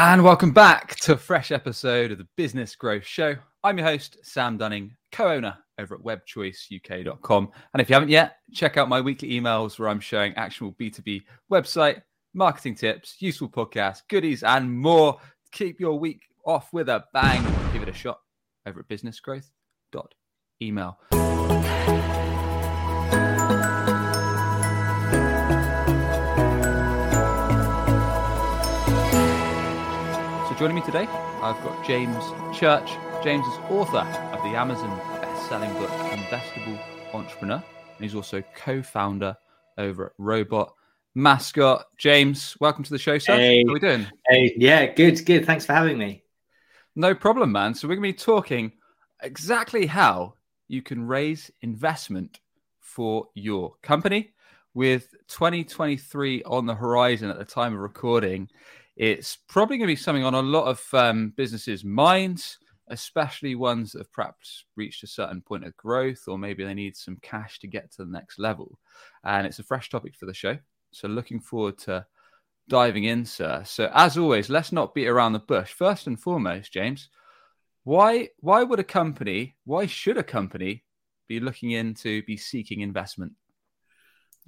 And welcome back to a fresh episode of the Business Growth Show. I'm your host, Sam Dunning, co owner over at webchoiceuk.com. And if you haven't yet, check out my weekly emails where I'm sharing actionable B2B website, marketing tips, useful podcasts, goodies, and more. Keep your week off with a bang. Give it a shot over at businessgrowth.email. joining me today, I've got James Church. James is author of the Amazon best-selling book Investable Entrepreneur, and he's also co-founder over at Robot Mascot. James, welcome to the show, sir. Hey. How are we doing? Hey, yeah, good, good. Thanks for having me. No problem, man. So we're going to be talking exactly how you can raise investment for your company. With 2023 on the horizon at the time of recording, it's probably going to be something on a lot of um, businesses' minds, especially ones that have perhaps reached a certain point of growth, or maybe they need some cash to get to the next level. And it's a fresh topic for the show. So, looking forward to diving in, sir. So, as always, let's not beat around the bush. First and foremost, James, why why would a company, why should a company be looking into be seeking investment?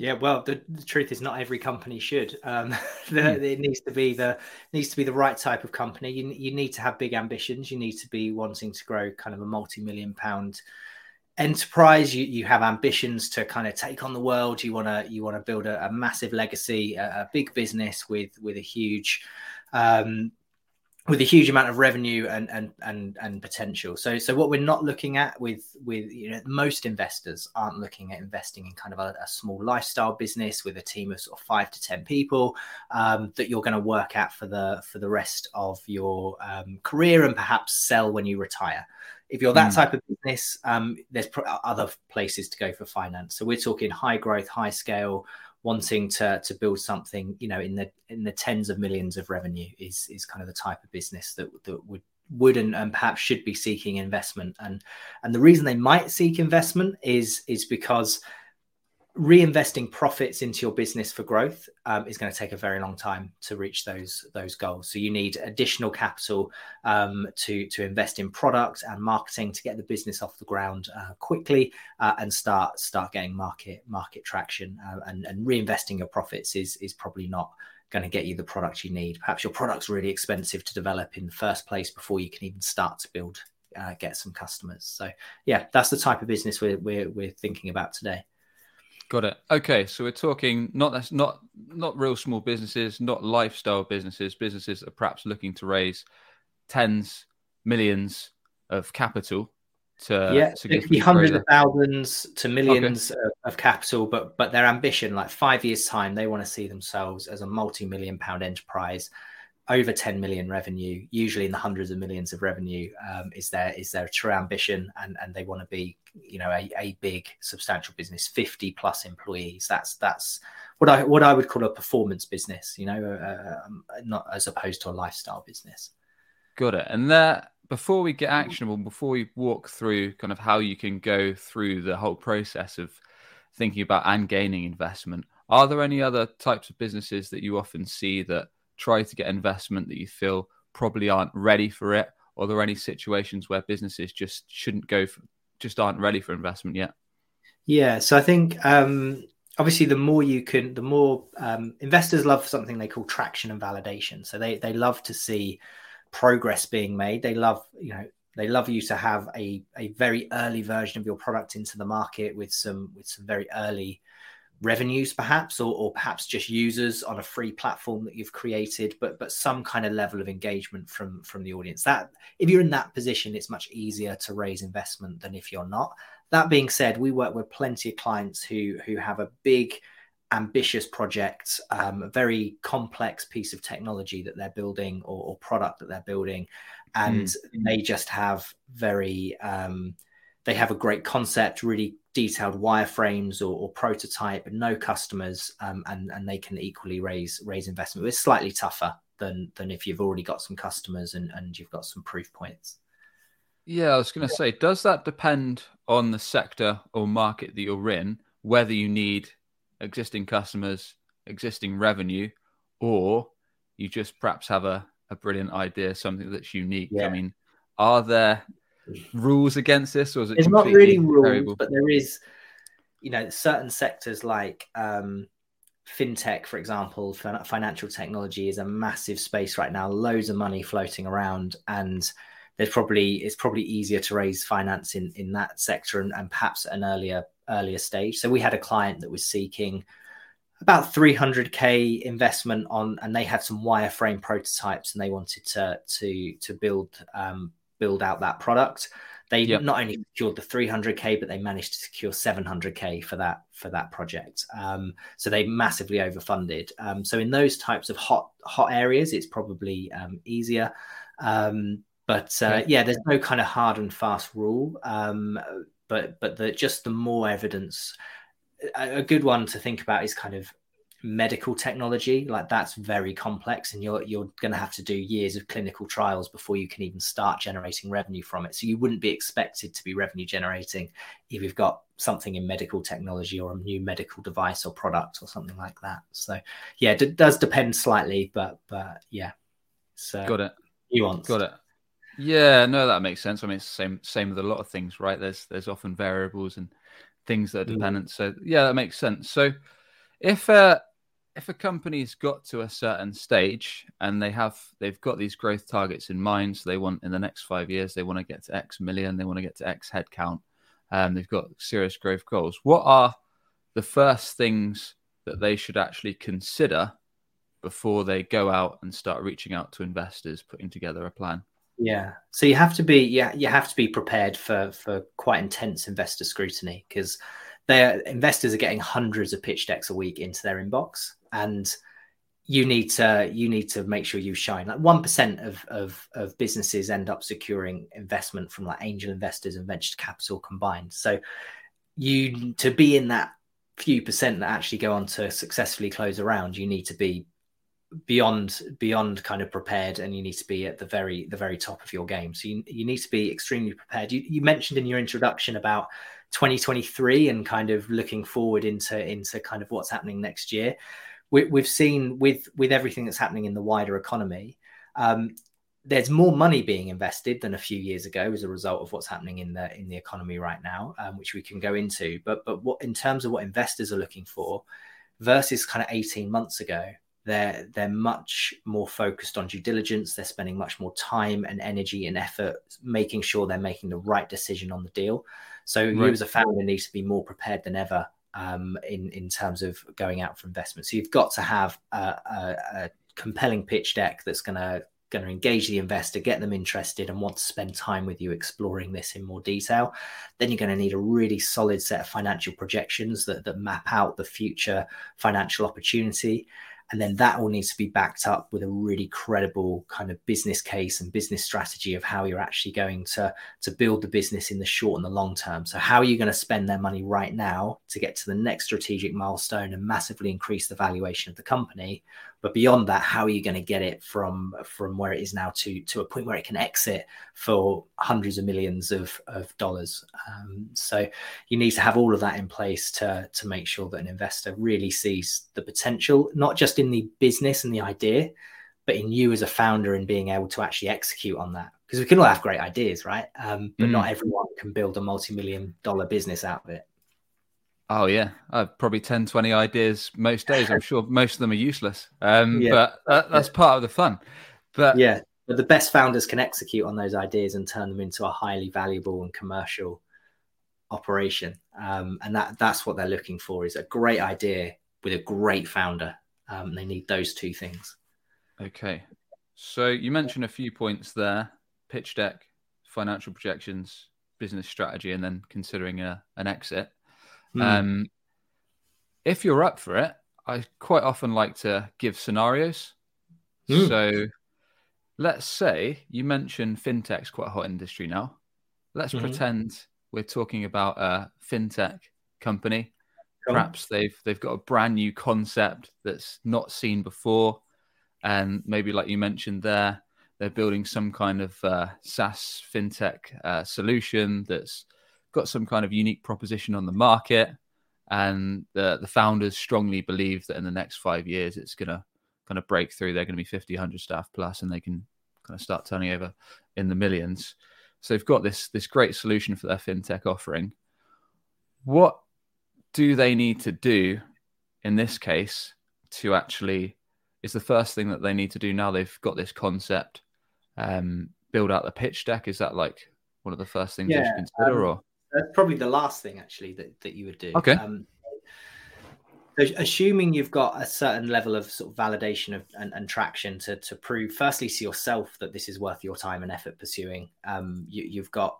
Yeah, well, the, the, truth is, not every company should. Um, the, mm. It needs to be the needs to be the right type of company. You you need to have big ambitions. You need to be wanting to grow kind of a multi-million pound enterprise. You you have ambitions to kind of take on the world. You want to you want to build a, a massive legacy, a, a, big business with with a huge um, with a huge amount of revenue and and and and potential. So so what we're not looking at with with you know most investors aren't looking at investing in kind of a, a small lifestyle business with a team of sort of five to ten people um, that you're going to work at for the for the rest of your um, career and perhaps sell when you retire. If you're that mm. type of business, um, there's other places to go for finance. So we're talking high growth, high scale wanting to to build something you know in the in the tens of millions of revenue is is kind of the type of business that that would would and, and perhaps should be seeking investment. And and the reason they might seek investment is is because reinvesting profits into your business for growth um, is going to take a very long time to reach those those goals. So you need additional capital um, to to invest in product and marketing to get the business off the ground uh, quickly uh, and start start getting market market traction. Uh, and, and reinvesting your profits is is probably not going to get you the product you need. Perhaps your product's really expensive to develop in the first place before you can even start to build uh, get some customers. So yeah, that's the type of business we're we're, we're thinking about today. Got it. Okay, so we're talking not not not real small businesses, not lifestyle businesses, businesses that are perhaps looking to raise tens, millions of capital to yeah, to hundreds of thousands to millions okay. of, of, capital, but but their ambition, like five years time, they want to see themselves as a multi-million pound enterprise over 10 million revenue, usually in the hundreds of millions of revenue, um, is their is their true ambition, and and they want to be, you know, a, a big substantial business, 50 plus employees. That's that's what I what I would call a performance business, you know, uh, um, not as opposed to a lifestyle business. Got it. And that before we get actionable, before we walk through kind of how you can go through the whole process of thinking about and gaining investment, are there any other types of businesses that you often see that try to get investment that you feel probably aren't ready for it? Or are there any situations where businesses just shouldn't go for, just aren't ready for investment yet? Yeah, so I think um, obviously the more you can, the more um, investors love something they call traction and validation. So they they love to see progress being made. They love you know they love you to have a a very early version of your product into the market with some with some very early revenues perhaps or, or, perhaps just users on a free platform that you've created but but some kind of level of engagement from from the audience that if you're in that position it's much easier to raise investment than if you're not that being said we work with plenty of clients who who have a big ambitious project um, a very complex piece of technology that they're building or, or product that they're building and mm. they just have very um, they have a great concept, really detailed wireframes or, or prototype, no customers, um, and and they can equally raise raise investment. It's slightly tougher than than if you've already got some customers and and you've got some proof points. Yeah, I was going to say, does that depend on the sector or market that you're in, whether you need existing customers, existing revenue, or you just perhaps have a, a brilliant idea, something that's unique. Yeah. I mean, are there rules against this, or is it? It's not really rules, but there is, you know, certain sectors like um, fintech, for example, financial technology is a massive space right now. Loads of money floating around, and there's probably it's probably easier to raise finance in in that sector and, and perhaps an earlier earlier stage. So we had a client that was seeking about 300k investment on, and they had some wireframe prototypes, and they wanted to to to build um, build out that product. They yep. not only secured the 300k, but they managed to secure 700k for that for that project. Um, so they massively overfunded. Um, so in those types of hot hot areas, it's probably um, easier. Um, but uh, yeah, there's no kind of hard and fast rule. Um, but but the, just the more evidence, a, a good one to think about is kind of medical technology like that's very complex and you're you're going to have to do years of clinical trials before you can even start generating revenue from it. So you wouldn't be expected to be revenue generating if you've got something in medical technology or a new medical device or product or something like that. So yeah it does depend slightly but but yeah. So got it. nuance. Got it. Yeah no that makes sense. I mean it's the same same with a lot of things right? There's there's often variables and things that are mm. dependent. Mm. so yeah that makes sense. So if uh if a company's got to a certain stage and they have they've got these growth targets in mind, so they want in the next five years they want to get to X million, they want to get to X headcount, and they've got serious growth goals. What are the first things that they should actually consider before they go out and start reaching out to investors, putting together a plan? Yeah, so you have to be yeah you have to be prepared for for quite intense investor scrutiny because their investors are getting hundreds of pitch decks a week into their inbox and you need to you need to make sure you shine. Like 1% of, of of businesses end up securing investment from like angel investors and venture capital combined. So you to be in that few percent that actually go on to successfully close around you need to be beyond beyond kind of prepared and you need to be at the very the very top of your game. So you, you need to be extremely prepared. You, you mentioned in your introduction about 2023 and kind of looking forward into into kind of what's happening next year we, have seen with with everything that's happening in the wider economy um, there's more money being invested than a few years ago as a result of what's happening in the in the economy right now um, which we can go into. But but what in terms of what investors are looking for versus kind of 18 months ago they're they're much more focused on due diligence. They're spending much more time and energy and effort making sure they're making the right decision on the deal. So right. you as a founder need to be more prepared than ever um, in in terms of going out for investment. So you've got to have a, a, a compelling pitch deck that's going to going to engage the investor, get them interested, and want to spend time with you exploring this in more detail, then you're going to need a really solid set of financial projections that, that map out the future financial opportunity and then that all needs to be backed up with a really credible kind of business case and business strategy of how you're actually going to to build the business in the short and the long term. So how are you going to spend their money right now to get to the next strategic milestone and massively increase the valuation of the company but beyond that, how are you going to get it from from where it is now to to a point where it can exit for hundreds of millions of, of dollars? Um, so you need to have all of that in place to to make sure that an investor really sees the potential, not just in the business and the idea, but in you as a founder and being able to actually execute on that. Because we can all have great ideas, right? Um, but mm. not everyone can build a multi-million dollar business out of it. Oh yeah, I've probably 10, 20 ideas most days. I'm sure most of them are useless, um, yeah. but that, that's yeah. part of the fun. But yeah, but the best founders can execute on those ideas and turn them into a highly valuable and commercial operation, um, and that that's what they're looking for is a great idea with a great founder. Um, they need those two things. Okay, so you mentioned a few points there: pitch deck, financial projections, business strategy, and then considering a, an exit. Mm. Um, if you're up for it, I quite often like to give scenarios. Mm. So let's say you mentioned fintech's quite a hot industry now. Let's mm-hmm. pretend we're talking about a fintech company. Perhaps they've they've got a brand new concept that's not seen before, and maybe like you mentioned there, they're building some kind of uh, SaaS fintech uh, solution that's got some kind of unique proposition on the market, and the the founders strongly believe that in the next five years it's going to kind of break through, they're going to be 50, 100 staff plus, and they can kind of start turning over in the millions. So they've got this this great solution for their fintech offering. What do they need to do in this case to actually is the first thing that they need to do now they've got this concept um, build out the pitch deck is that like one of the first things yeah, should consider um, or that's probably the last thing actually that, that you would do. Okay. Um, assuming you've got a certain level of sort of validation of, and, and, traction to, to prove firstly to yourself that this is worth your time and effort pursuing um, you, have got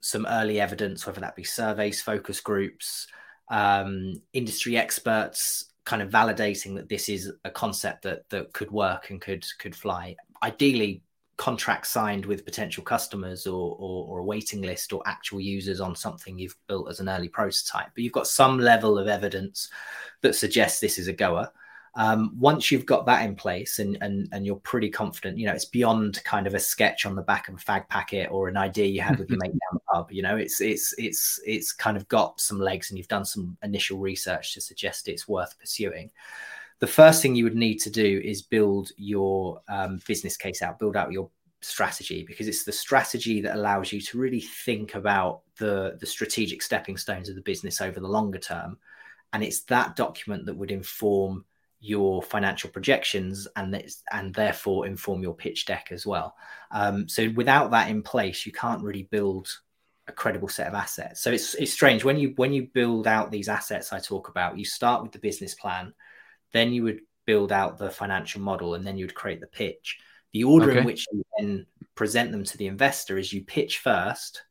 some early evidence whether that be surveys focus groups um, industry experts kind of validating that this is a concept that that could work and could could fly. Ideally contracts signed with potential customers or, or, or, a waiting list or actual users on something you've built as an early prototype, but you've got some level of evidence that suggests this is a goer. Um, once you've got that in place and, and and you're pretty confident, you know, it's beyond kind of a sketch on the back of a fag packet or an idea you had with your mate down the pub. You know, it's it's it's it's kind of got some legs and you've done some initial research to suggest it's worth pursuing the first thing you would need to do is build your um, business case out, build out your strategy, because it's the strategy that allows you to really think about the, the strategic stepping stones of the business over the longer term. And it's that document that would inform your financial projections and and therefore inform your pitch deck as well. Um, so without that in place, you can't really build a credible set of assets. So it's it's strange when you when you build out these assets I talk about. You start with the business plan then you would build out the financial model, and then you would create the pitch. The order okay. in which you then present them to the investor is you pitch first.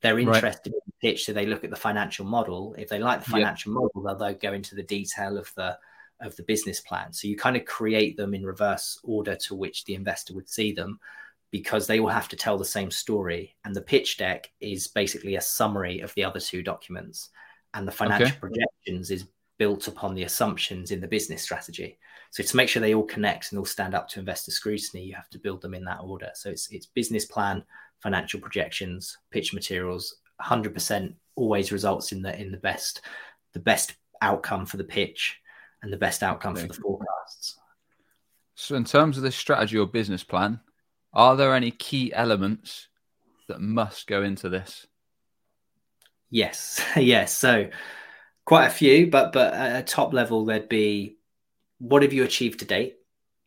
They're interested right. in the pitch, so they look at the financial model. If they like the financial yep. model, they'll, they'll go into the detail of the of the business plan. So you kind of create them in reverse order to which the investor would see them because they will have to tell the same story. And the pitch deck is basically a summary of the other two documents. And the financial okay. projections is built upon the assumptions in the business strategy. So to make sure they all connect and all stand up to investor scrutiny, you have to build them in that order. So it's it's business plan, financial projections, pitch materials. 100% always results in the in the best the best outcome for the pitch and the best outcome for the forecasts. So in terms of this strategy or business plan, are there any key elements that must go into this? Yes, yes. So quite a few, but but at a top level, there'd be what have you achieved to date?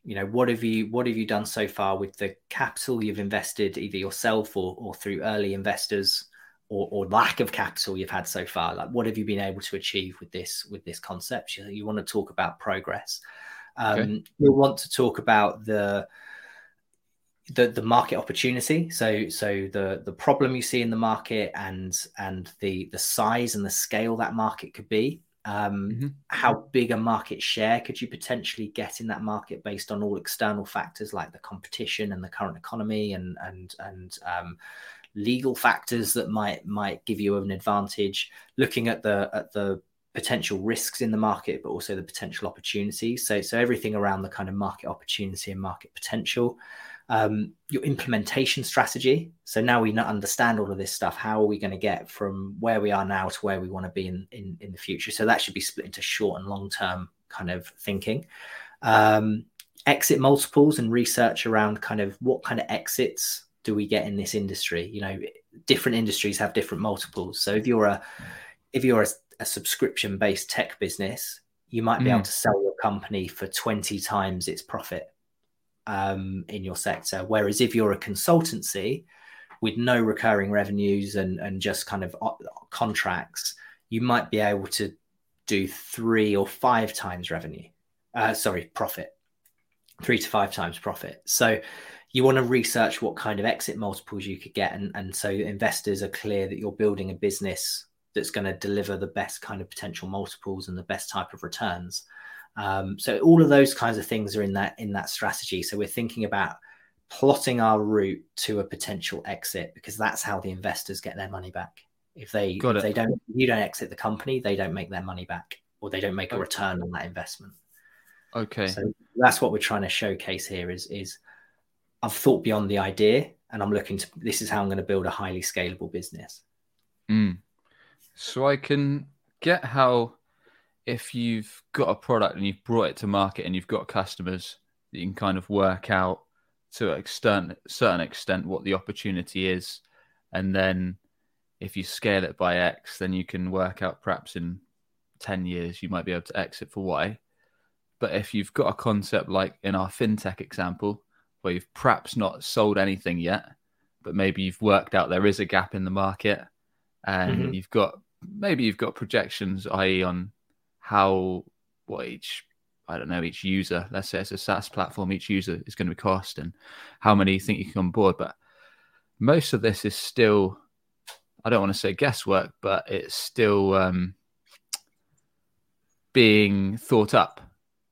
You know, what have you what have you done so far with the capital you've invested, either yourself or or through early investors, or, or lack of capital you've had so far? Like, what have you been able to achieve with this with this concept? You, you want to talk about progress. Um, okay. You'll want to talk about the the the market opportunity. So so the the problem you see in the market and and the the size and the scale that market could be um, mm-hmm. how big a market share could you potentially get in that market based on all external factors like the competition and the current economy and and and um, legal factors that might might give you an advantage? Looking at the at the potential risks in the market but also the potential opportunities. So so everything around the kind of market opportunity and market potential um, your implementation strategy. So now we understand all of this stuff. How are we going to get from where we are now to where we want to be in, in, in the future? So that should be split into short and long term kind of thinking. Um, exit multiples and research around kind of what kind of exits do we get in this industry? You know, different industries have different multiples. So if you're a if you're a, a subscription based tech business, you might be mm. able to sell your company for 20 times its profit um, in your sector. Whereas if you're a consultancy with no recurring revenues and, and just kind of contracts, you might be able to do three or five times revenue. Uh, sorry, profit, three to five times profit. So you want to research what kind of exit multiples you could get. And, and so investors are clear that you're building a business that's going to deliver the best kind of potential multiples and the best type of returns. Um, so all of those kinds of things are in that in that strategy. So we're thinking about plotting our route to a potential exit because that's how the investors get their money back. If they if they don't you don't exit the company, they don't make their money back or they don't make a return on that investment. Okay. So that's what we're trying to showcase here is is I've thought beyond the idea and I'm looking to this is how I'm going to build a highly scalable business. Mm. So I can get how if you've got a product and you've brought it to market and you've got customers that you can kind of work out to a extent, certain extent what the opportunity is, and then if you scale it by X, then you can work out perhaps in ten years you might be able to exit for Y. But if you've got a concept like in our fintech example, where you've perhaps not sold anything yet, but maybe you've worked out there is a gap in the market, and mm-hmm. you've got maybe you've got projections, i.e., on how what each I don't know each user, let's say it's a SaaS platform, each user is going to be cost, and how many you think you can board. But most of this is still, I don't want to say guesswork, but it's still um, being thought up.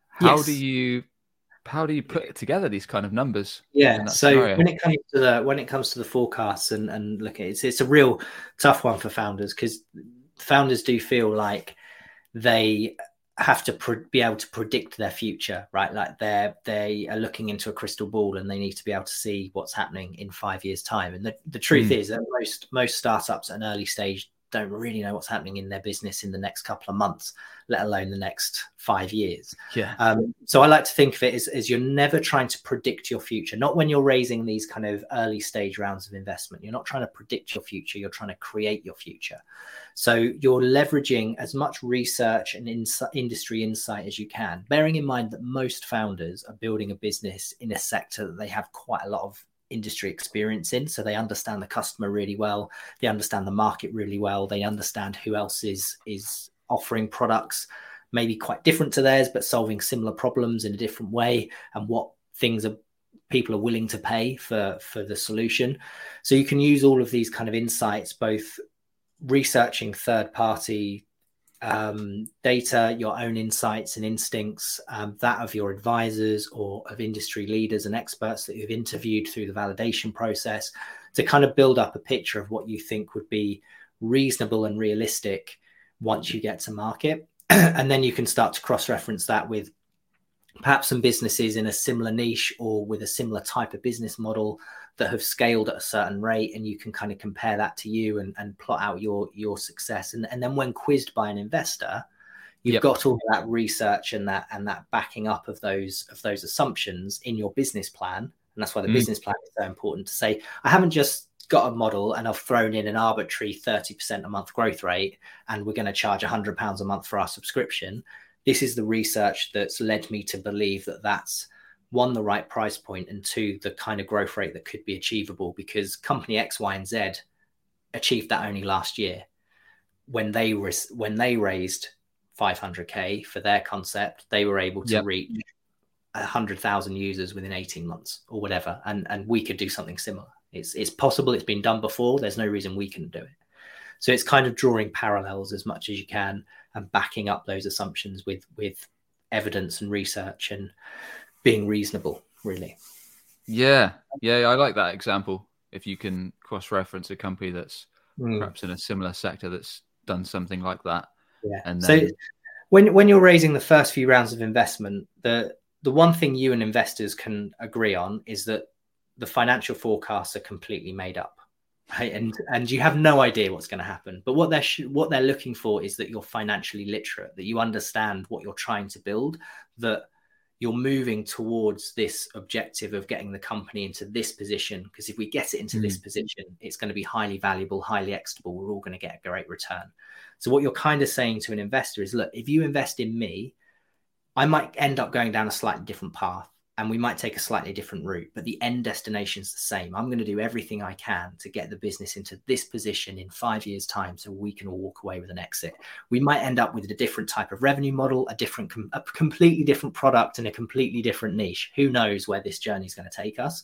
How yes. do you how do you put together these kind of numbers? Yeah. So scenario? when it comes to the when it comes to the forecasts and and look, it's it's a real tough one for founders because founders do feel like they have to pre- be able to predict their future, right? Like they're they are looking into a crystal ball and they need to be able to see what's happening in five years' time. And the, the truth mm. is that most most startups at an early stage don't really know what's happening in their business in the next couple of months, let alone the next five years. Yeah. Um, so I like to think of it as, as you're never trying to predict your future, not when you're raising these kind of early stage rounds of investment. You're not trying to predict your future, you're trying to create your future. So you're leveraging as much research and ins- industry insight as you can, bearing in mind that most founders are building a business in a sector that they have quite a lot of industry experience in. So they understand the customer really well. They understand the market really well. They understand who else is is offering products maybe quite different to theirs, but solving similar problems in a different way, and what things are people are willing to pay for for the solution. So you can use all of these kind of insights, both researching third party um, data, your own insights and instincts, um, that of your advisors or of industry leaders and experts that you've interviewed through the validation process to kind of build up a picture of what you think would be reasonable and realistic once you get to market. and then you can start to cross reference that with perhaps some businesses in a similar niche or with a similar type of business model that have scaled at a certain rate and you can kind of compare that to you and, and plot out your your success and, and then when quizzed by an investor you've yep. got all that research and that and that backing up of those of those assumptions in your business plan and that's why the mm. business plan is so important to say i haven't just got a model and I've thrown in an arbitrary 30% a month growth rate and we're going to charge 100 pounds a month for our subscription this is the research that's led me to believe that that's one the right price point and two the kind of growth rate that could be achievable because company x y and z achieved that only last year when they res- when they raised 500k for their concept they were able to yep. reach 100,000 users within 18 months or whatever and and we could do something similar. It's it's possible it's been done before. There's no reason we can do it. So it's kind of drawing parallels as much as you can and backing up those assumptions with with evidence and research and being reasonable, really. Yeah, yeah, I like that example. If you can cross-reference a company that's mm. perhaps in a similar sector that's done something like that, yeah. And then... so when when you're raising the first few rounds of investment, the the one thing you and investors can agree on is that the financial forecasts are completely made up right and and you have no idea what's going to happen but what they're sh- what they're looking for is that you're financially literate that you understand what you're trying to build that you're moving towards this objective of getting the company into this position because if we get it into mm. this position it's going to be highly valuable highly exitable we're all going to get a great return so what you're kind of saying to an investor is look if you invest in me i might end up going down a slightly different path and we might take a slightly different route, but the end destination is the same. I'm going to do everything I can to get the business into this position in five years' time so we can all walk away with an exit. We might end up with a different type of revenue model, a different, a completely different product, and a completely different niche. Who knows where this journey is going to take us?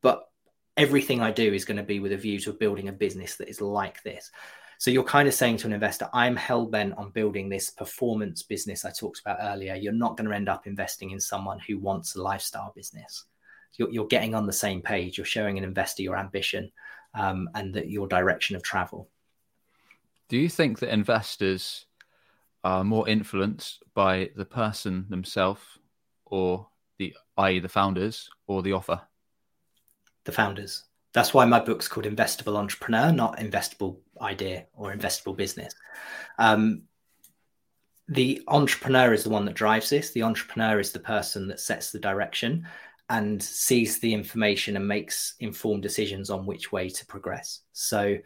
But everything I do is going to be with a view to building a business that is like this. So you're kind of saying to an investor, I'm hell bent on building this performance business I talked about earlier. You're not going to end up investing in someone who wants a lifestyle business. You're, you're getting on the same page. You're showing an investor your ambition um, and that your direction of travel. Do you think that investors are more influenced by the person themselves or the i.e. the founders or the offer? The founders. That's why my book's called Investable Entrepreneur, not Investable Idea or Investable Business. Um, the entrepreneur is the one that drives this. The entrepreneur is the person that sets the direction and sees the information and makes informed decisions on which way to progress. So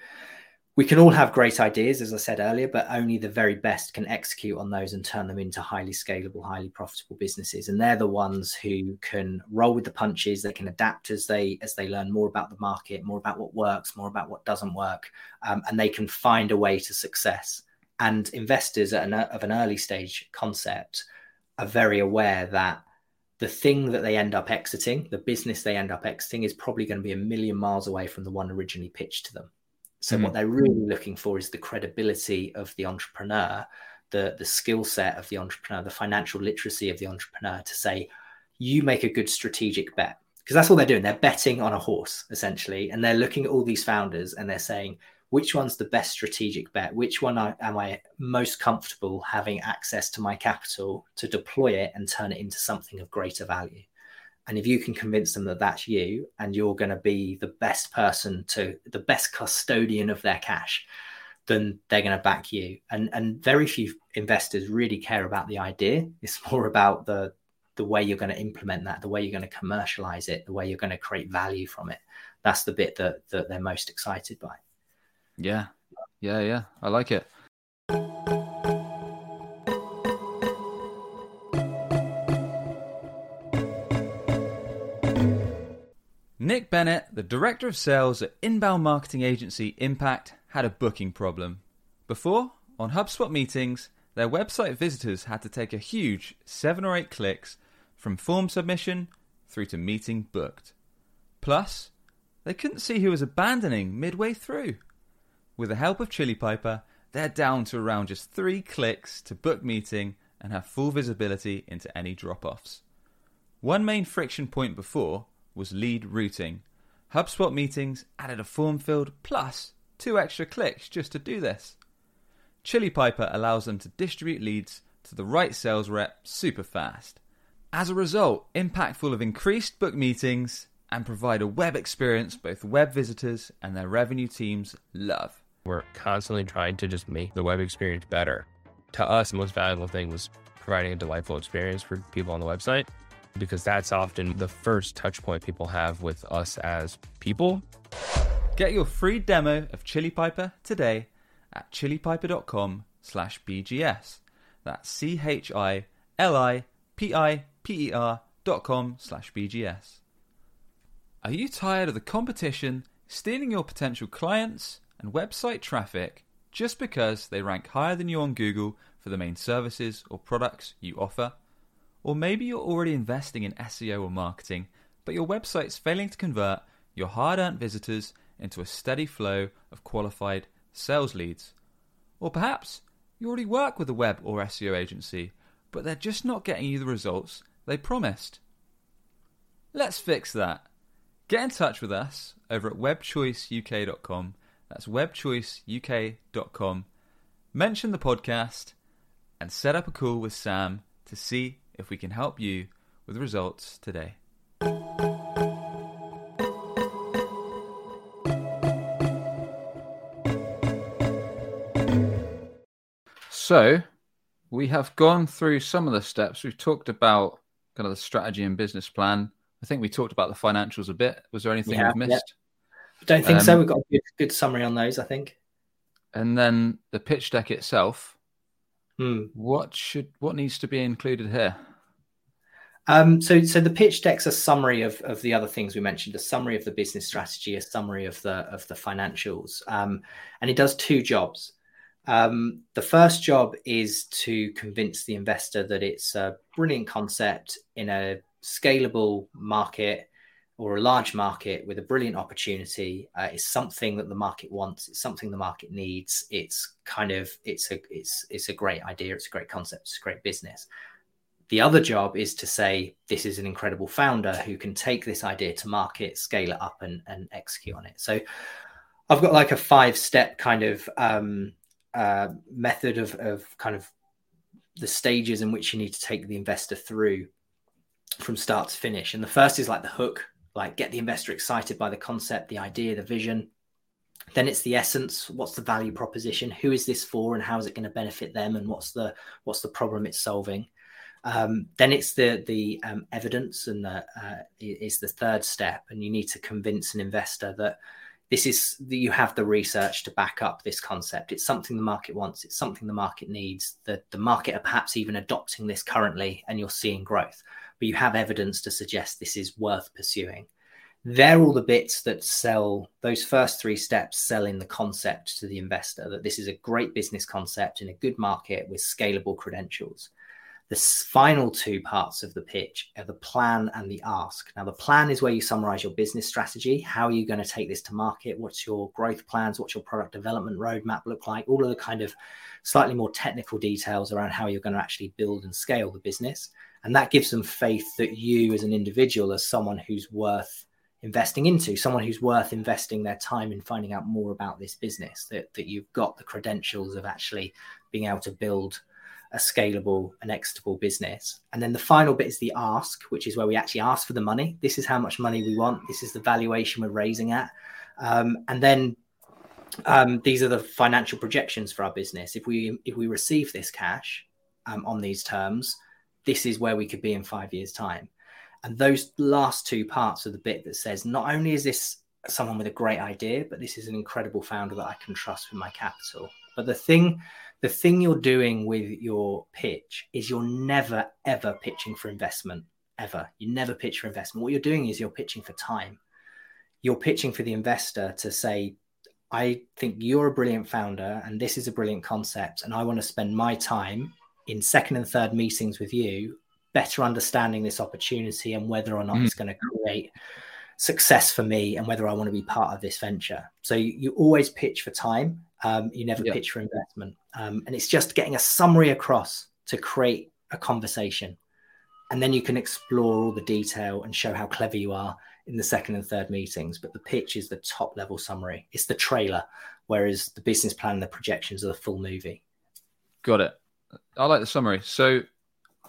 we can all have great ideas, as I said earlier, but only the very best can execute on those and turn them into highly scalable, highly profitable businesses. And they're the ones who can roll with the punches. They can adapt as they as they learn more about the market, more about what works, more about what doesn't work, um, and they can find a way to success. And investors an, of an early stage concept are very aware that the thing that they end up exiting, the business they end up exiting, is probably going to be a million miles away from the one originally pitched to them. So mm. what they're really looking for is the credibility of the entrepreneur, the the skill set of the entrepreneur, the financial literacy of the entrepreneur to say, you make a good strategic bet. Because that's all they're doing. They're betting on a horse, essentially. And they're looking at all these founders and they're saying, which one's the best strategic bet? Which one am I most comfortable having access to my capital to deploy it and turn it into something of greater value? And if you can convince them that that's you and you're going to be the best person to the best custodian of their cash then they're going to back you. And and very few investors really care about the idea. It's more about the the way you're going to implement that the way you're going to commercialize it the way you're going to create value from it. That's the bit that that they're most excited by. Yeah. Yeah yeah. I like it Nick Bennett, the director of sales at inbound marketing agency Impact, had a booking problem. Before, on HubSpot meetings, their website visitors had to take a huge seven or eight clicks from form submission through to meeting booked. Plus, they couldn't see who was abandoning midway through. With the help of Chili Piper, they're down to around just three clicks to book meeting and have full visibility into any drop offs. One main friction point before was lead routing. HubSpot meetings added a form field plus two extra clicks just to do this. Chili Piper allows them to distribute leads to the right sales rep super fast. As a result, Impactful have increased book meetings and provide a web experience both web visitors and their revenue teams love. We're constantly trying to just make the web experience better. To us, the most valuable thing was providing a delightful experience for people on the website because that's often the first touch point people have with us as people. Get your free demo of Chili Piper today at chilipiper.com slash BGS. That's C H I L I P I P E R dot com slash BGS. Are you tired of the competition stealing your potential clients and website traffic just because they rank higher than you on Google for the main services or products you offer? Or maybe you're already investing in SEO or marketing, but your website's failing to convert your hard earned visitors into a steady flow of qualified sales leads. Or perhaps you already work with a web or SEO agency, but they're just not getting you the results they promised. Let's fix that. Get in touch with us over at webchoiceuk.com. That's webchoiceuk.com. Mention the podcast and set up a call with Sam to see if we can help you with results today. So, we have gone through some of the steps. We've talked about kind of the strategy and business plan. I think we talked about the financials a bit. Was there anything yeah, we've missed? Yeah. I don't think um, so. We've got a good, good summary on those, I think. And then the pitch deck itself. Hmm. What should what needs to be included here? Um, so, so the pitch deck's a summary of, of the other things we mentioned, a summary of the business strategy, a summary of the of the financials, um, and it does two jobs. Um, the first job is to convince the investor that it's a brilliant concept in a scalable market or a large market with a brilliant opportunity. Uh, it's something that the market wants. It's something the market needs. It's kind of it's a it's it's a great idea. It's a great concept. It's a great business. The other job is to say, this is an incredible founder who can take this idea to market, scale it up, and, and execute on it. So I've got like a five step kind of um, uh, method of, of kind of the stages in which you need to take the investor through from start to finish. And the first is like the hook, like get the investor excited by the concept, the idea, the vision. then it's the essence. What's the value proposition? Who is this for and how is it going to benefit them and what's the what's the problem it's solving? Um, then it's the the um, evidence and the, uh, is the third step and you need to convince an investor that this is that you have the research to back up this concept. It's something the market wants. It's something the market needs. That the market are perhaps even adopting this currently and you're seeing growth but you have evidence to suggest this is worth pursuing they're all the bits that sell those first three steps selling the concept to the investor that this is a great business concept in a good market with scalable credentials the final two parts of the pitch are the plan and the ask. Now, the plan is where you summarize your business strategy. How are you going to take this to market? What's your growth plans? What's your product development roadmap look like? All of the kind of slightly more technical details around how you're going to actually build and scale the business. And that gives them faith that you, as an individual, as someone who's worth investing into, someone who's worth investing their time in finding out more about this business, that, that you've got the credentials of actually being able to build a scalable and exitable business. And then the final bit is the ask, which is where we actually ask for the money. This is how much money we want. This is the valuation we're raising at. Um, and then um, these are the financial projections for our business. If we if we receive this cash um, on these terms, this is where we could be in five years' time. And those last two parts of the bit that says not only is this someone with a great idea, but this is an incredible founder that I can trust with my capital. But the thing the thing you're doing with your pitch is you're never ever pitching for investment ever you never pitch for investment what you're doing is you're pitching for time you're pitching for the investor to say i think you're a brilliant founder and this is a brilliant concept and i want to spend my time in second and third meetings with you better understanding this opportunity and whether or not mm. it's going to create success for me and whether i want to be part of this venture so you, you always pitch for time um, you never pitch for investment. Um, and it's just getting a summary across to create a conversation. And then you can explore all the detail and show how clever you are in the second and third meetings. But the pitch is the top level summary, it's the trailer, whereas the business plan and the projections are the full movie. Got it. I like the summary. So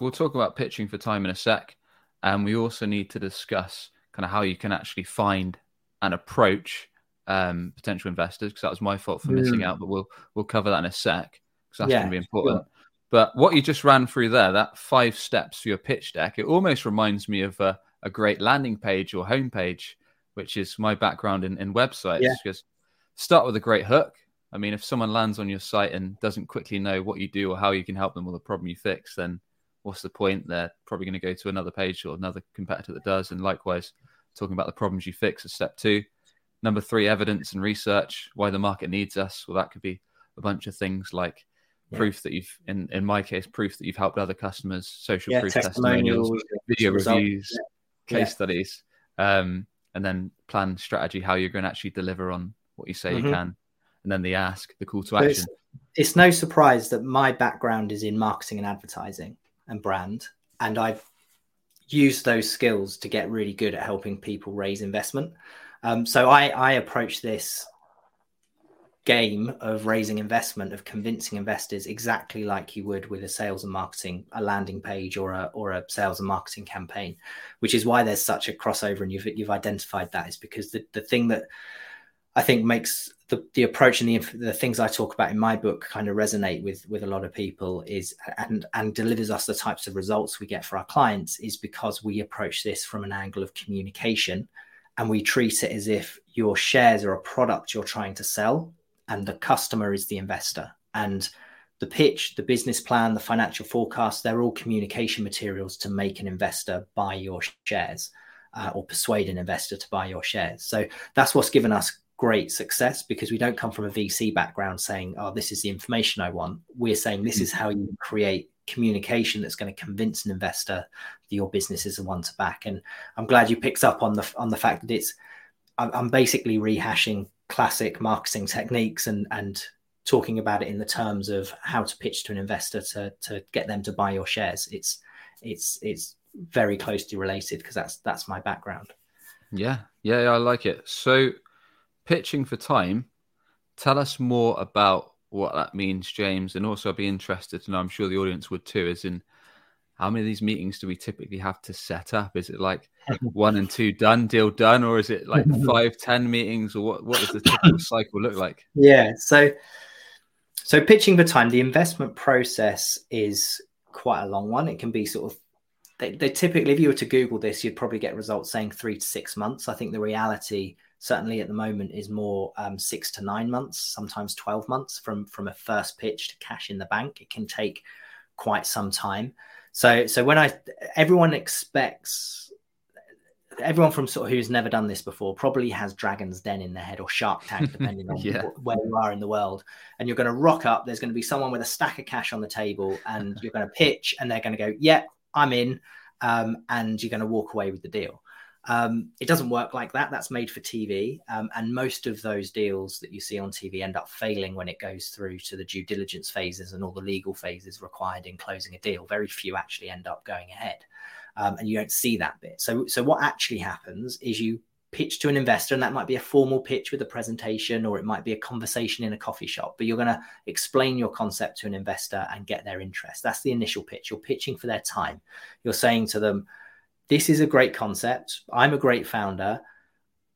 we'll talk about pitching for time in a sec. And we also need to discuss kind of how you can actually find an approach um, potential investors because that was my fault for mm. missing out. But we'll we'll cover that in a sec because that's yeah, going to be important. Sure. But what you just ran through there, that five steps for your pitch deck, it almost reminds me of a, a great landing page or homepage, which is my background in, in websites. Yeah. Because start with a great hook. I mean, if someone lands on your site and doesn't quickly know what you do or how you can help them with the problem you fix, then what's the point? They're probably going to go to another page or another competitor that does. And likewise, talking about the problems you fix is step two. Number three, evidence and research, why the market needs us. Well, that could be a bunch of things like yeah. proof that you've, in, in my case, proof that you've helped other customers, social yeah, proof testimonials, testimonials video reviews, yeah. case studies, um, and then plan strategy, how you're going to actually deliver on what you say mm-hmm. you can. And then the ask, the call to action. It's, it's no surprise that my background is in marketing and advertising and brand. And I've used those skills to get really good at helping people raise investment. Um, so I, I approach this game of raising investment, of convincing investors exactly like you would with a sales and marketing, a landing page or a or a sales and marketing campaign, which is why there's such a crossover and you've you've identified that is because the, the thing that I think makes the, the approach and the, the things I talk about in my book kind of resonate with with a lot of people is and and delivers us the types of results we get for our clients is because we approach this from an angle of communication and we treat it as if your shares are a product you're trying to sell and the customer is the investor. And the pitch the business plan the financial forecast they're all communication materials to make an investor buy your shares uh, or persuade an investor to buy your shares. So that's what's given us great success because we don't come from a vc background saying oh this is the information i want we're saying this is mm. how you create communication that's going to convince an investor that your business is the one to back. And I'm glad you picked up on the on the fact that it's I'm basically rehashing classic marketing techniques and and talking about it in the terms of how to pitch to an investor to to get them to buy your shares. It's it's it's very closely related because that's that's my background. Yeah, yeah, I like it. So pitching for time, tell us more about what that means, James, and also I'd be interested to know. I'm sure the audience would too. Is in how many of these meetings do we typically have to set up? Is it like one and two done, deal done, or is it like five, ten meetings, or what? What does the typical cycle look like? Yeah, so so pitching for time, the investment process is quite a long one. It can be sort of they, they typically, if you were to Google this, you'd probably get results saying three to six months. I think the reality, certainly at the moment, is more um, six to nine months, sometimes twelve months from from a first pitch to cash in the bank. It can take quite some time. So so when I everyone expects everyone from sort of who's never done this before probably has Dragon's Den in their head or Shark Tank, depending on yeah. where you are in the world. And you're going to rock up. There's going to be someone with a stack of cash on the table, and you're going to pitch, and they're going to go, "Yeah, I'm in," um, and you're going to walk away with the deal. Um, it doesn't work like that. That's made for TV. Um, and most of those deals that you see on TV end up failing when it goes through to the due diligence phases and all the legal phases required in closing a deal. Very few actually end up going ahead. Um, and you don't see that bit. So, so what actually happens is you pitch to an investor, and that might be a formal pitch with a presentation, or it might be a conversation in a coffee shop. But you're going to explain your concept to an investor and get their interest. That's the initial pitch. You're pitching for their time. You're saying to them, this is a great concept. I'm a great founder.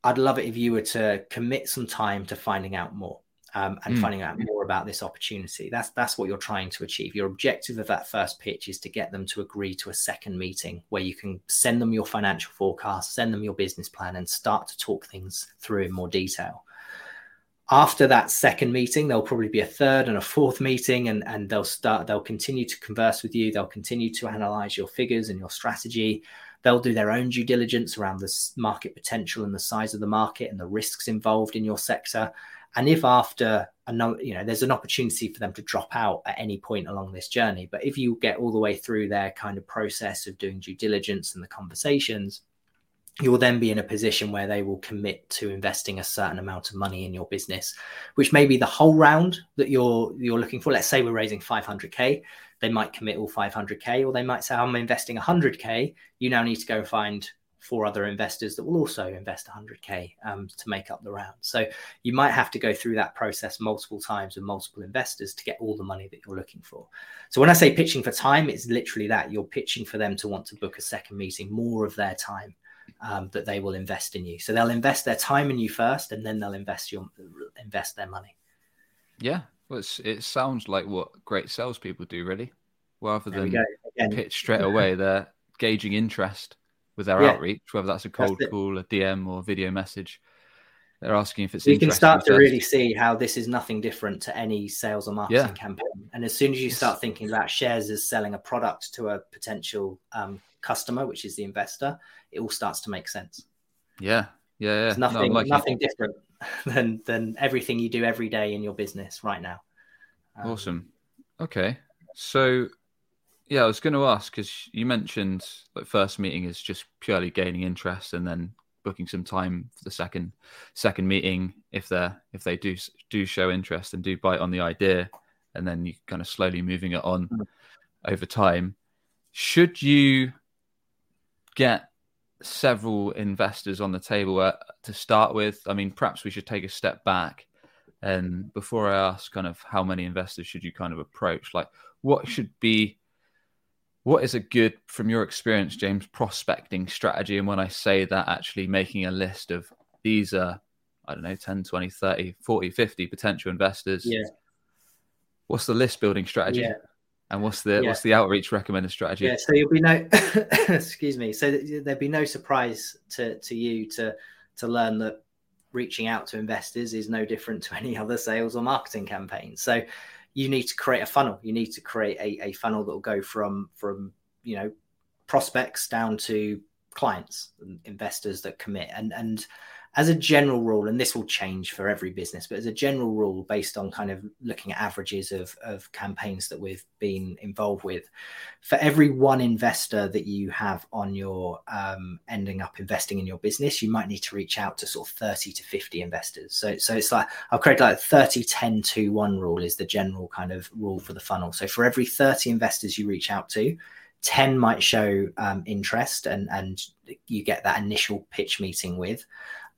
I'd love it if you were to commit some time to finding out more um, and mm. finding out more about this opportunity. That's that's what you're trying to achieve. Your objective of that first pitch is to get them to agree to a second meeting where you can send them your financial forecast, send them your business plan, and start to talk things through in more detail. After that second meeting, there'll probably be a third and a fourth meeting, and, and they'll start, they'll continue to converse with you, they'll continue to analyze your figures and your strategy They'll do their own due diligence around the market potential and the size of the market and the risks involved in your sector. And if after a number, you know, there's an opportunity for them to drop out at any point along this journey. But if you get all the way through their kind of process of doing due diligence and the conversations, you will then be in a position where they will commit to investing a certain amount of money in your business, which may be the whole round that you're you're looking for. Let's say we're raising 500k they might commit all 500k or they might say i'm investing 100k you now need to go find four other investors that will also invest 100k um, to make up the round. So you might have to go through that process multiple times with multiple investors to get all the money that you're looking for. So when i say pitching for time it's literally that. You're pitching for them to want to book a second meeting more of their time um, that they will invest in you. So they'll invest their time in you first and then they'll invest your invest their money. Yeah well, it sounds like what great salespeople do, really. Rather than pitch straight away, they're gauging interest with their yeah. outreach, whether that's a cold that's call, a DM, or video message. They're asking if it's. You can start to really see how this is nothing different to any sales or marketing yeah. campaign. And as soon as you start thinking about shares as selling a product to a potential um, customer, which is the investor, it all starts to make sense. Yeah, yeah, yeah. It's nothing, no, like nothing different than than everything you do every day in your business right now. Um, awesome. Okay, so yeah, I was going to ask because you mentioned like first meeting is just purely gaining interest, and then booking some time for the second second meeting if they if they do do show interest and do bite on the idea, and then you kind of slowly moving it on mm. over time. Should you get several investors on the table uh, to start with. I mean, perhaps we should take a step back. And before I ask, kind of, how many investors should you kind of approach? Like, what should be, what is a good, from your experience, James, prospecting strategy? And when I say that, actually making a list of these are, I don't know, 10, 20, 30, 40, 50 potential investors. Yeah. What's the list building strategy? Yeah. And what's the yeah. what's the outreach recommended strategy? Yeah, so you'll be no, excuse me. So there'd be no surprise to to you to to learn that reaching out to investors is no different to any other sales or marketing campaign. So you need to create a funnel. You need to create a, a funnel that will go from from you know prospects down to clients and investors that commit and and as a general rule, and this will change for every business, but as a general rule, based on kind of looking at averages of, of campaigns that we've been involved with, for every one investor that you have on your um, ending up investing in your business, you might need to reach out to sort of 30 to 50 investors. So, so it's like I'll create like 30, 10 to 1 rule is the general kind of rule for the funnel. So for every 30 investors you reach out to, 10 might show um, interest and, and you get that initial pitch meeting with.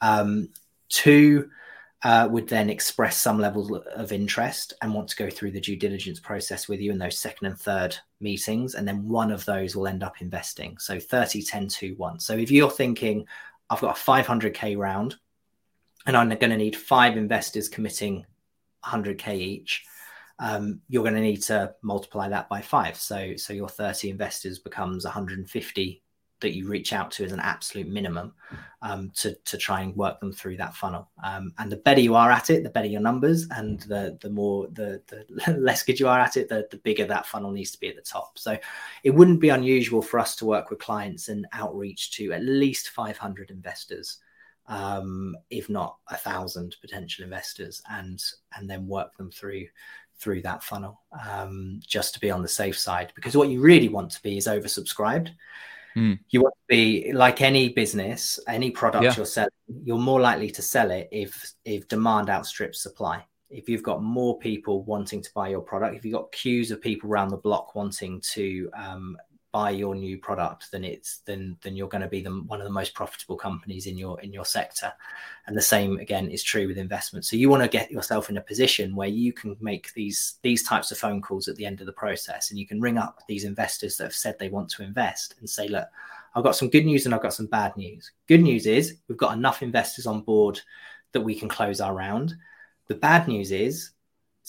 Um, two, uh, would then express some level of interest and want to go through the due diligence process with you in those second and third meetings. And then one of those will end up investing. So 30, 10, 2, 1. So if you're thinking, I've got a 500K round and I'm going to need five investors committing 100K each, um, you're going to need to multiply that by five. So, so your 30 investors becomes 150 that you reach out to as an absolute minimum um, to, to try and work them through that funnel. Um, and the better you are at it, the better your numbers, and the the more the, the less good you are at it, the, the bigger that funnel needs to be at the top. So it wouldn't be unusual for us to work with clients and outreach to at least 500 investors. Um, if not a thousand potential investors, and and then work them through through that funnel um, just to be on the safe side. Because what you really want to be is oversubscribed. Mm. You want to be like any business, any product yeah. you're selling, you're more likely to sell it if if demand outstrips supply. If you've got more people wanting to buy your product, if you've got queues of people around the block wanting to um, buy your new product, then it's then then you're going to be the, one of the most profitable companies in your in your sector. And the same again is true with investment. So you want to get yourself in a position where you can make these these types of phone calls at the end of the process, and you can ring up these investors that have said they want to invest and say, look, I've got some good news and I've got some bad news. Good news is we've got enough investors on board that we can close our round. The bad news is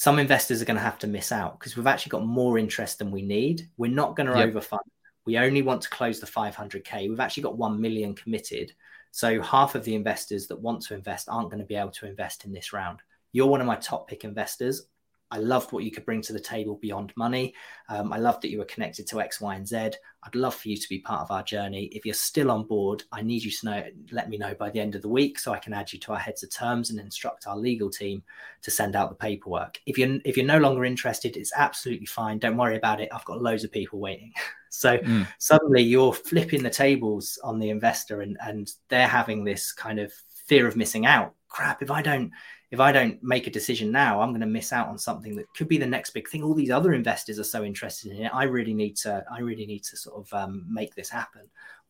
some investors are going to have to miss out because we've actually got more interest than we need. We're not going to yep. overfund. We only want to close the 500k. We've actually got 1 million committed. So half of the investors that want to invest aren't going to be able to invest in this round. You're one of my top pick investors. I loved what you could bring to the table beyond money. Um, I loved that you were connected to X, Y, and Z. I'd love for you to be part of our journey. If you're still on board, I need you to know, let me know by the end of the week so I can add you to our heads of terms and instruct our legal team to send out the paperwork. If you're if you're no longer interested, it's absolutely fine. Don't worry about it. I've got loads of people waiting. so mm. suddenly you're flipping the tables on the investor and and they're having this kind of fear of missing out. Crap, if I don't if I don't make a decision now, I'm going to miss out on something that could be the next big thing. All these other investors are so interested in it. I really need to, I really need to sort of um, make this happen,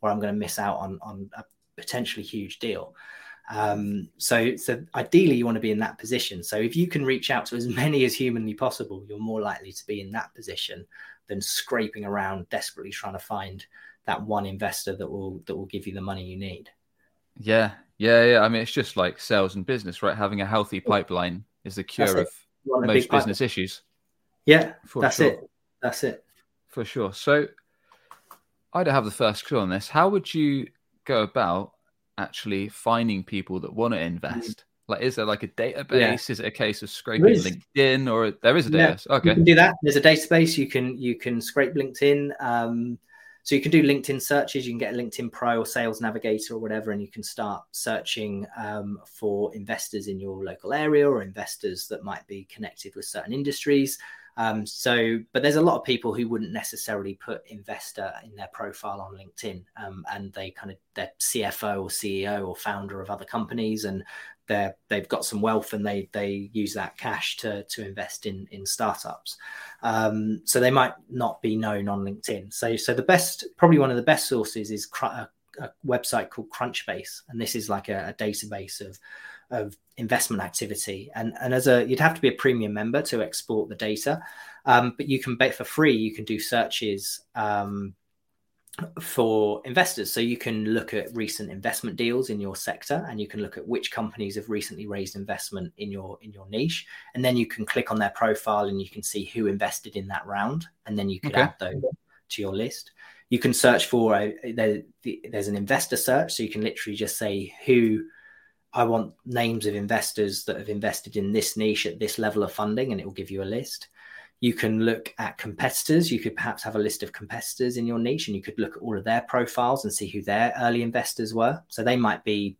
or I'm going to miss out on on a potentially huge deal. Um, so, so ideally, you want to be in that position. So, if you can reach out to as many as humanly possible, you're more likely to be in that position than scraping around desperately trying to find that one investor that will that will give you the money you need. Yeah, yeah, yeah. I mean, it's just like sales and business, right? Having a healthy pipeline is the cure of most business pipeline. issues. Yeah, that's sure. it. That's it. For sure. So, I don't have the first clue on this. How would you go about actually finding people that want to invest? Mm. Like, is there like a database? Yeah. Is it a case of scraping LinkedIn, or there is a database? Okay, you can do that. There's a database. You can you can scrape LinkedIn. Um, so you can do LinkedIn searches. You can get a LinkedIn Pro or Sales Navigator or whatever, and you can start searching um, for investors in your local area or investors that might be connected with certain industries. Um, so, but there's a lot of people who wouldn't necessarily put investor in their profile on LinkedIn, um, and they kind of they're CFO or CEO or founder of other companies, and they're they've got some wealth and they they use that cash to to invest in in startups. Um, so they might not be known on LinkedIn. So so the best probably one of the best sources is a, a website called Crunchbase, and this is like a, a database of of investment activity. And and as a you'd have to be a premium member to export the data, um, but you can bet for free. You can do searches. Um, for investors. So you can look at recent investment deals in your sector and you can look at which companies have recently raised investment in your in your niche. And then you can click on their profile and you can see who invested in that round. And then you can okay. add those to your list. You can search for a there, there's an investor search. So you can literally just say who I want names of investors that have invested in this niche at this level of funding, and it will give you a list. You can look at competitors. You could perhaps have a list of competitors in your niche and you could look at all of their profiles and see who their early investors were. So they might be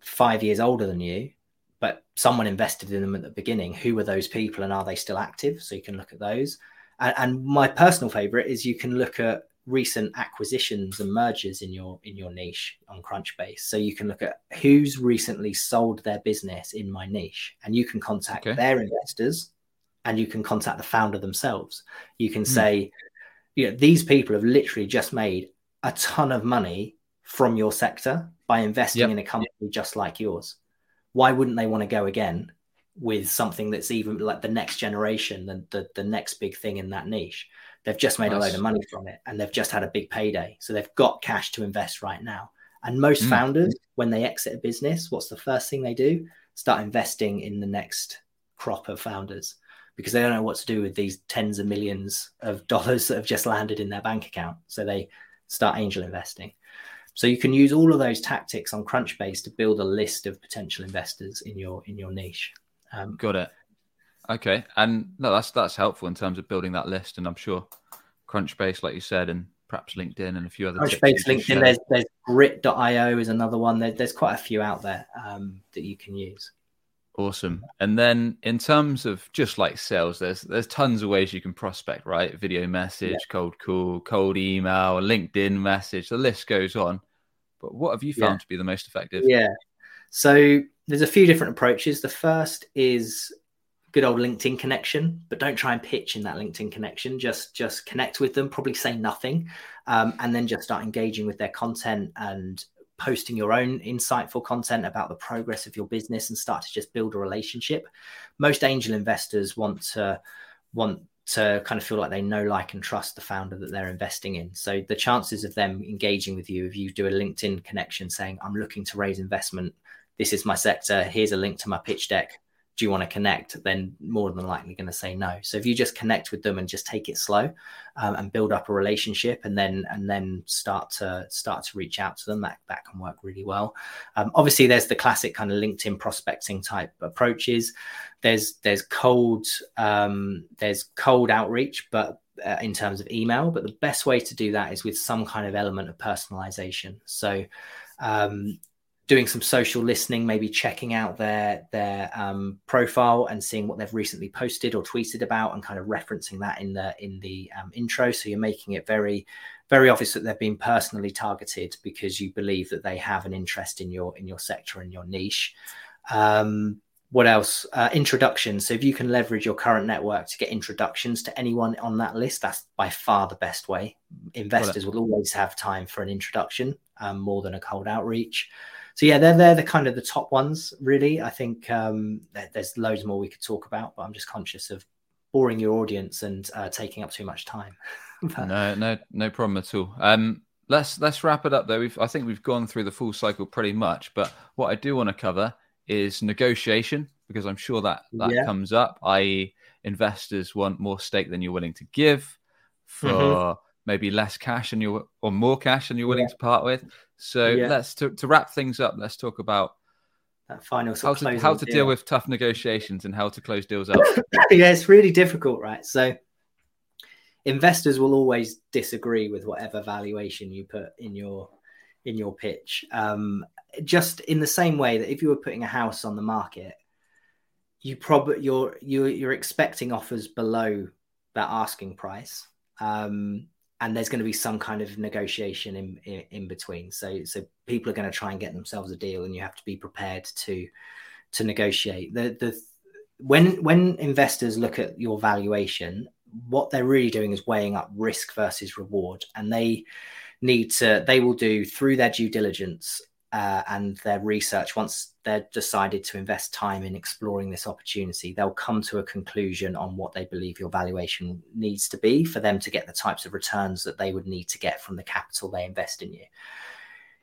five years older than you, but someone invested in them at the beginning. Who were those people and are they still active? So you can look at those. And, and my personal favorite is you can look at recent acquisitions and mergers in your in your niche on crunchbase so you can look at who's recently sold their business in my niche and you can contact okay. their investors and you can contact the founder themselves. You can mm. say, you know, these people have literally just made a ton of money from your sector by investing yep. in a company just like yours. why wouldn't they want to go again with something that's even like the next generation, the, the, the next big thing in that niche? They've just made nice. a load of money from it and they've just had a big payday. So they've got cash to invest right now. And most mm. founders, when they exit a business, what's the first thing they do? Start investing in the next crop of founders because they don't know what to do with these tens of millions of dollars that have just landed in their bank account. So they start angel investing. So you can use all of those tactics on Crunchbase to build a list of potential investors in your in your niche. Um, Got it. Okay, and no, that's that's helpful in terms of building that list, and I'm sure Crunchbase, like you said, and perhaps LinkedIn and a few other. Crunchbase, LinkedIn. There's there's Grit.io is another one. There, there's quite a few out there um, that you can use. Awesome. And then in terms of just like sales, there's there's tons of ways you can prospect, right? Video message, yeah. cold call, cold email, LinkedIn message, the list goes on. But what have you found yeah. to be the most effective? Yeah. So there's a few different approaches. The first is good old LinkedIn connection, but don't try and pitch in that LinkedIn connection. Just just connect with them, probably say nothing, um, and then just start engaging with their content and posting your own insightful content about the progress of your business and start to just build a relationship. Most angel investors want to want to kind of feel like they know, like, and trust the founder that they're investing in. So the chances of them engaging with you, if you do a LinkedIn connection saying, I'm looking to raise investment, this is my sector, here's a link to my pitch deck, do you want to connect then more than likely going to say no. So if you just connect with them and just take it slow um, and build up a relationship and then and then start to start to reach out to them that that can work really well. Um, obviously there's the classic kind of linkedin prospecting type approaches. There's there's cold um, there's cold outreach but uh, in terms of email but the best way to do that is with some kind of element of personalization. So um, doing some social listening, maybe checking out their their um, profile and seeing what they've recently posted or tweeted about, and kind of referencing that in the in the um, intro. So you're making it very very obvious that they've been personally targeted because you believe that they have an interest in your in your sector and your niche. Um, what else? Uh, introductions. So if you can leverage your current network to get introductions to anyone on that list, that's by far the best way. Investors will always have time for an introduction um, more than a cold outreach so yeah, they're they're the kind of the top ones, really. I think um, there's loads more we could talk about, but I'm just conscious of boring your audience and uh, taking up too much time. no, no, no problem at all. Um, let's let's wrap it up though. We've I think we've gone through the full cycle pretty much, but what I do want to cover is negotiation because I'm sure that that yeah. comes up. I.e., investors want more stake than you're willing to give for mm-hmm. Maybe less cash and you or more cash than you're willing yeah. to part with. So yeah. let's to, to wrap things up. Let's talk about that final how to, how to deal with tough negotiations and how to close deals up. yeah, it's really difficult, right? So investors will always disagree with whatever valuation you put in your in your pitch. Um, just in the same way that if you were putting a house on the market, you probably you're you're you're expecting offers below that asking price. Um, and there's going to be some kind of negotiation in, in, in between. So so people are going to try and get themselves a deal, and you have to be prepared to to negotiate. The the when when investors look at your valuation, what they're really doing is weighing up risk versus reward, and they need to they will do through their due diligence uh, and their research, once they've decided to invest time in exploring this opportunity, they'll come to a conclusion on what they believe your valuation needs to be for them to get the types of returns that they would need to get from the capital they invest in you.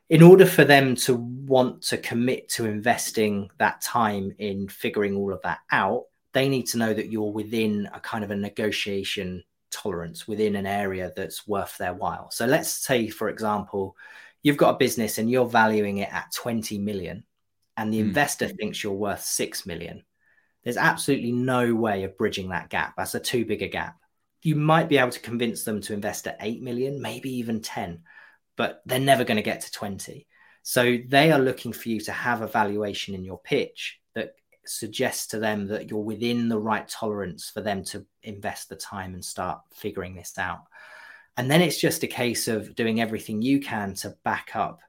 In order for them to want to commit to investing that time in figuring all of that out, they need to know that you're within a kind of a negotiation tolerance within an area that's worth their while. So let's say, for example, you've got a business and you're valuing it at 20 million and the mm. investor thinks you're worth 6 million there's absolutely no way of bridging that gap. That's a too big a gap. You might be able to convince them to invest at 8 million maybe even 10 but they're never going to get to 20 so they are looking for you to have a valuation in your pitch that suggests to them that you're within the right tolerance for them to invest the time and start figuring this out and then it's just a case of doing everything you can to back up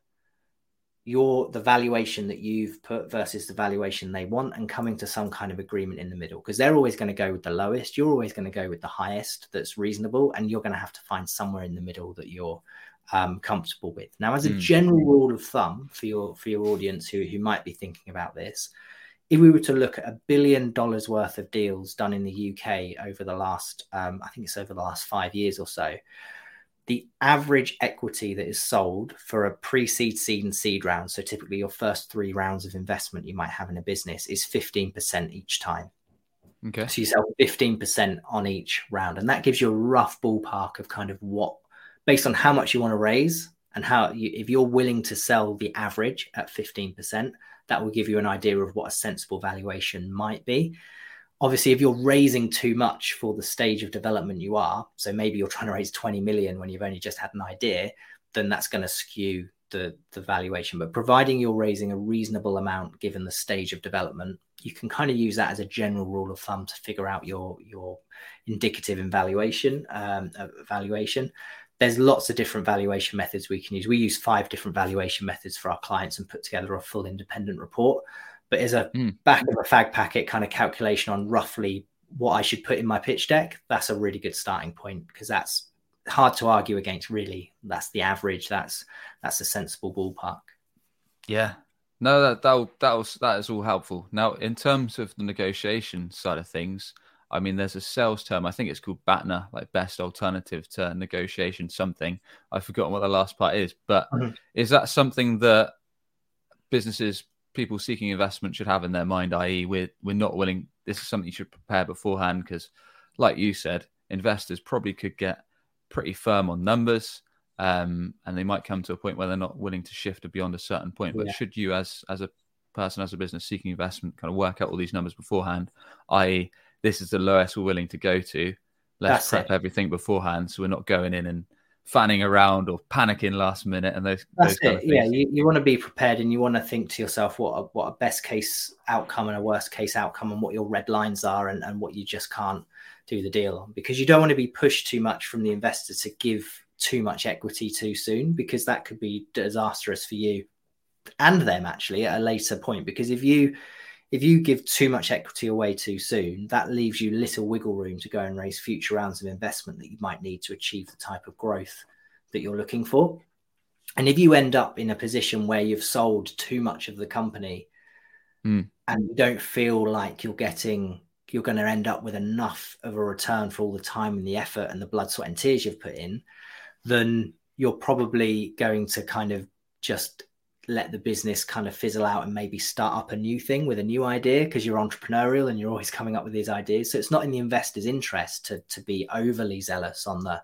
your the valuation that you've put versus the valuation they want and coming to some kind of agreement in the middle because they're always going to go with the lowest you're always going to go with the highest that's reasonable and you're going to have to find somewhere in the middle that you're um, comfortable with. Now, as a mm. general rule of thumb for your for your audience who who might be thinking about this, if we were to look at a billion dollars worth of deals done in the UK over the last, um, I think it's over the last five years or so, the average equity that is sold for a pre-seed, seed, and seed round, so typically your first three rounds of investment you might have in a business, is 15% each time. Okay. So you sell 15% on each round. And that gives you a rough ballpark of kind of what, based on how much you want to raise and how, you, if you're willing to sell the average at 15%, that will give you an idea of what a sensible valuation might be. Obviously, if you're raising too much for the stage of development you are, so maybe you're trying to raise 20 million when you've only just had an idea, then that's going to skew the, the valuation. But providing you're raising a reasonable amount given the stage of development, you can kind of use that as a general rule of thumb to figure out your your indicative evaluation um, valuation. There's lots of different valuation methods we can use. We use five different valuation methods for our clients and put together a full independent report. But as a mm. back of a fag packet kind of calculation on roughly what I should put in my pitch deck, that's a really good starting point because that's hard to argue against. Really, that's the average. That's that's a sensible ballpark. Yeah, no, that that that was that is all helpful. Now, in terms of the negotiation side of things, I mean, there's a sales term. I think it's called BATNA, like best alternative to negotiation something. I've forgotten what the last part is, but mm-hmm. is that something that businesses, people seeking investment, should have in their mind? I.e., we're we're not willing. This is something you should prepare beforehand because, like you said, investors probably could get pretty firm on numbers um, and they might come to a point where they're not willing to shift beyond a certain point. But yeah. should you, as as a person, as a business seeking investment, kind of work out all these numbers beforehand, i.e., this is the lowest we're willing to go to. Let's That's prep it. everything beforehand, so we're not going in and fanning around or panicking last minute and those. That's those it. yeah, you, you want to be prepared and you want to think to yourself what a, what a best case outcome and a worst case outcome and what your red lines are and, and what you just can't do the deal on because you don't want to be pushed too much from the investor to give too much equity too soon because that could be disastrous for you and them actually at a later point because if you if you give too much equity away too soon that leaves you little wiggle room to go and raise future rounds of investment that you might need to achieve the type of growth that you're looking for and if you end up in a position where you've sold too much of the company mm. and you don't feel like you're getting you're going to end up with enough of a return for all the time and the effort and the blood sweat and tears you've put in then you're probably going to kind of just let the business kind of fizzle out and maybe start up a new thing with a new idea because you're entrepreneurial and you're always coming up with these ideas. So it's not in the investor's interest to to be overly zealous on the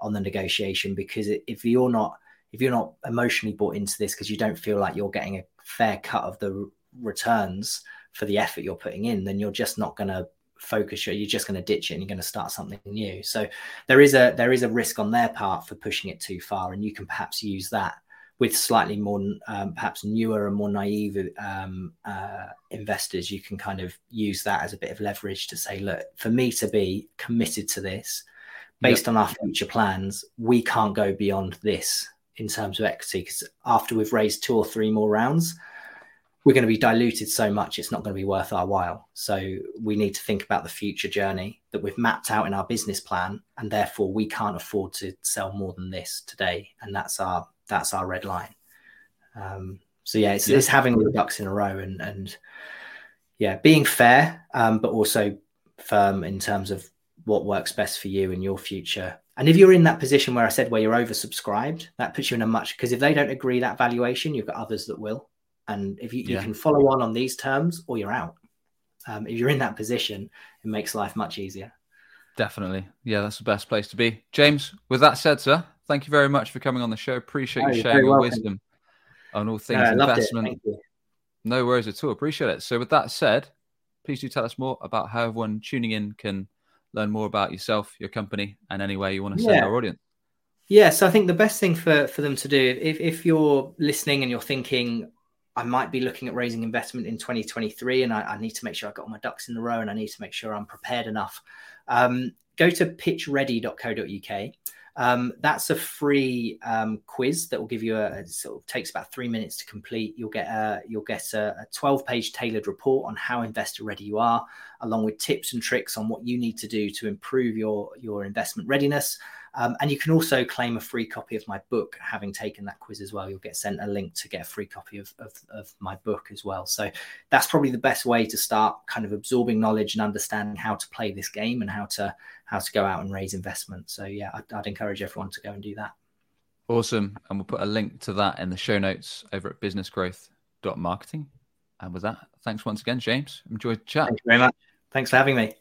on the negotiation because if you're not if you're not emotionally bought into this because you don't feel like you're getting a fair cut of the returns for the effort you're putting in then you're just not going to focus you're just going to ditch it and you're going to start something new. So there is a there is a risk on their part for pushing it too far and you can perhaps use that with slightly more um, perhaps newer and more naive um, uh, investors you can kind of use that as a bit of leverage to say look for me to be committed to this based yep. on our future plans we can't go beyond this in terms of equity because after we've raised two or three more rounds we're going to be diluted so much it's not going to be worth our while so we need to think about the future journey that we've mapped out in our business plan and therefore we can't afford to sell more than this today and that's our that's our red line um, so yeah it's, yeah. it's having the ducks in a row and and yeah being fair um, but also firm in terms of what works best for you and your future and if you're in that position where i said where you're oversubscribed that puts you in a much because if they don't agree that valuation you've got others that will and if you, yeah. you can follow on on these terms or you're out. Um, if you're in that position, it makes life much easier. Definitely. Yeah, that's the best place to be. James, with that said, sir, thank you very much for coming on the show. Appreciate you sharing your wisdom on all things uh, investment. No worries at all. Appreciate it. So, with that said, please do tell us more about how everyone tuning in can learn more about yourself, your company, and any way you want to send yeah. our audience. Yeah, so I think the best thing for, for them to do, if, if you're listening and you're thinking, I might be looking at raising investment in 2023, and I, I, need to make sure I've got all my ducks in the row, and I need to make sure I'm prepared enough. Um, go to pitchready.co.uk. Um, that's a free um, quiz that will give you a, sort of takes about three minutes to complete. You'll get a you'll get a, a 12 page tailored report on how investor ready you are, along with tips and tricks on what you need to do to improve your your investment readiness. Um, and you can also claim a free copy of my book, having taken that quiz as well. You'll get sent a link to get a free copy of, of, of my book as well. So that's probably the best way to start kind of absorbing knowledge and understanding how to play this game and how to how to go out and raise investment. So yeah, I'd, I'd encourage everyone to go and do that. Awesome. And we'll put a link to that in the show notes over at businessgrowth.marketing. And with that, thanks once again, James. Enjoyed the chat. Thank you very much. Thanks for having me.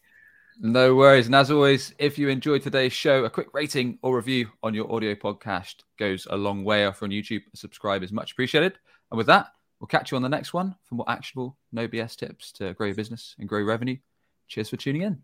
No worries. And as always, if you enjoyed today's show, a quick rating or review on your audio podcast goes a long way. Off on YouTube, a subscribe is much appreciated. And with that, we'll catch you on the next one for more actionable, no BS tips to grow your business and grow revenue. Cheers for tuning in.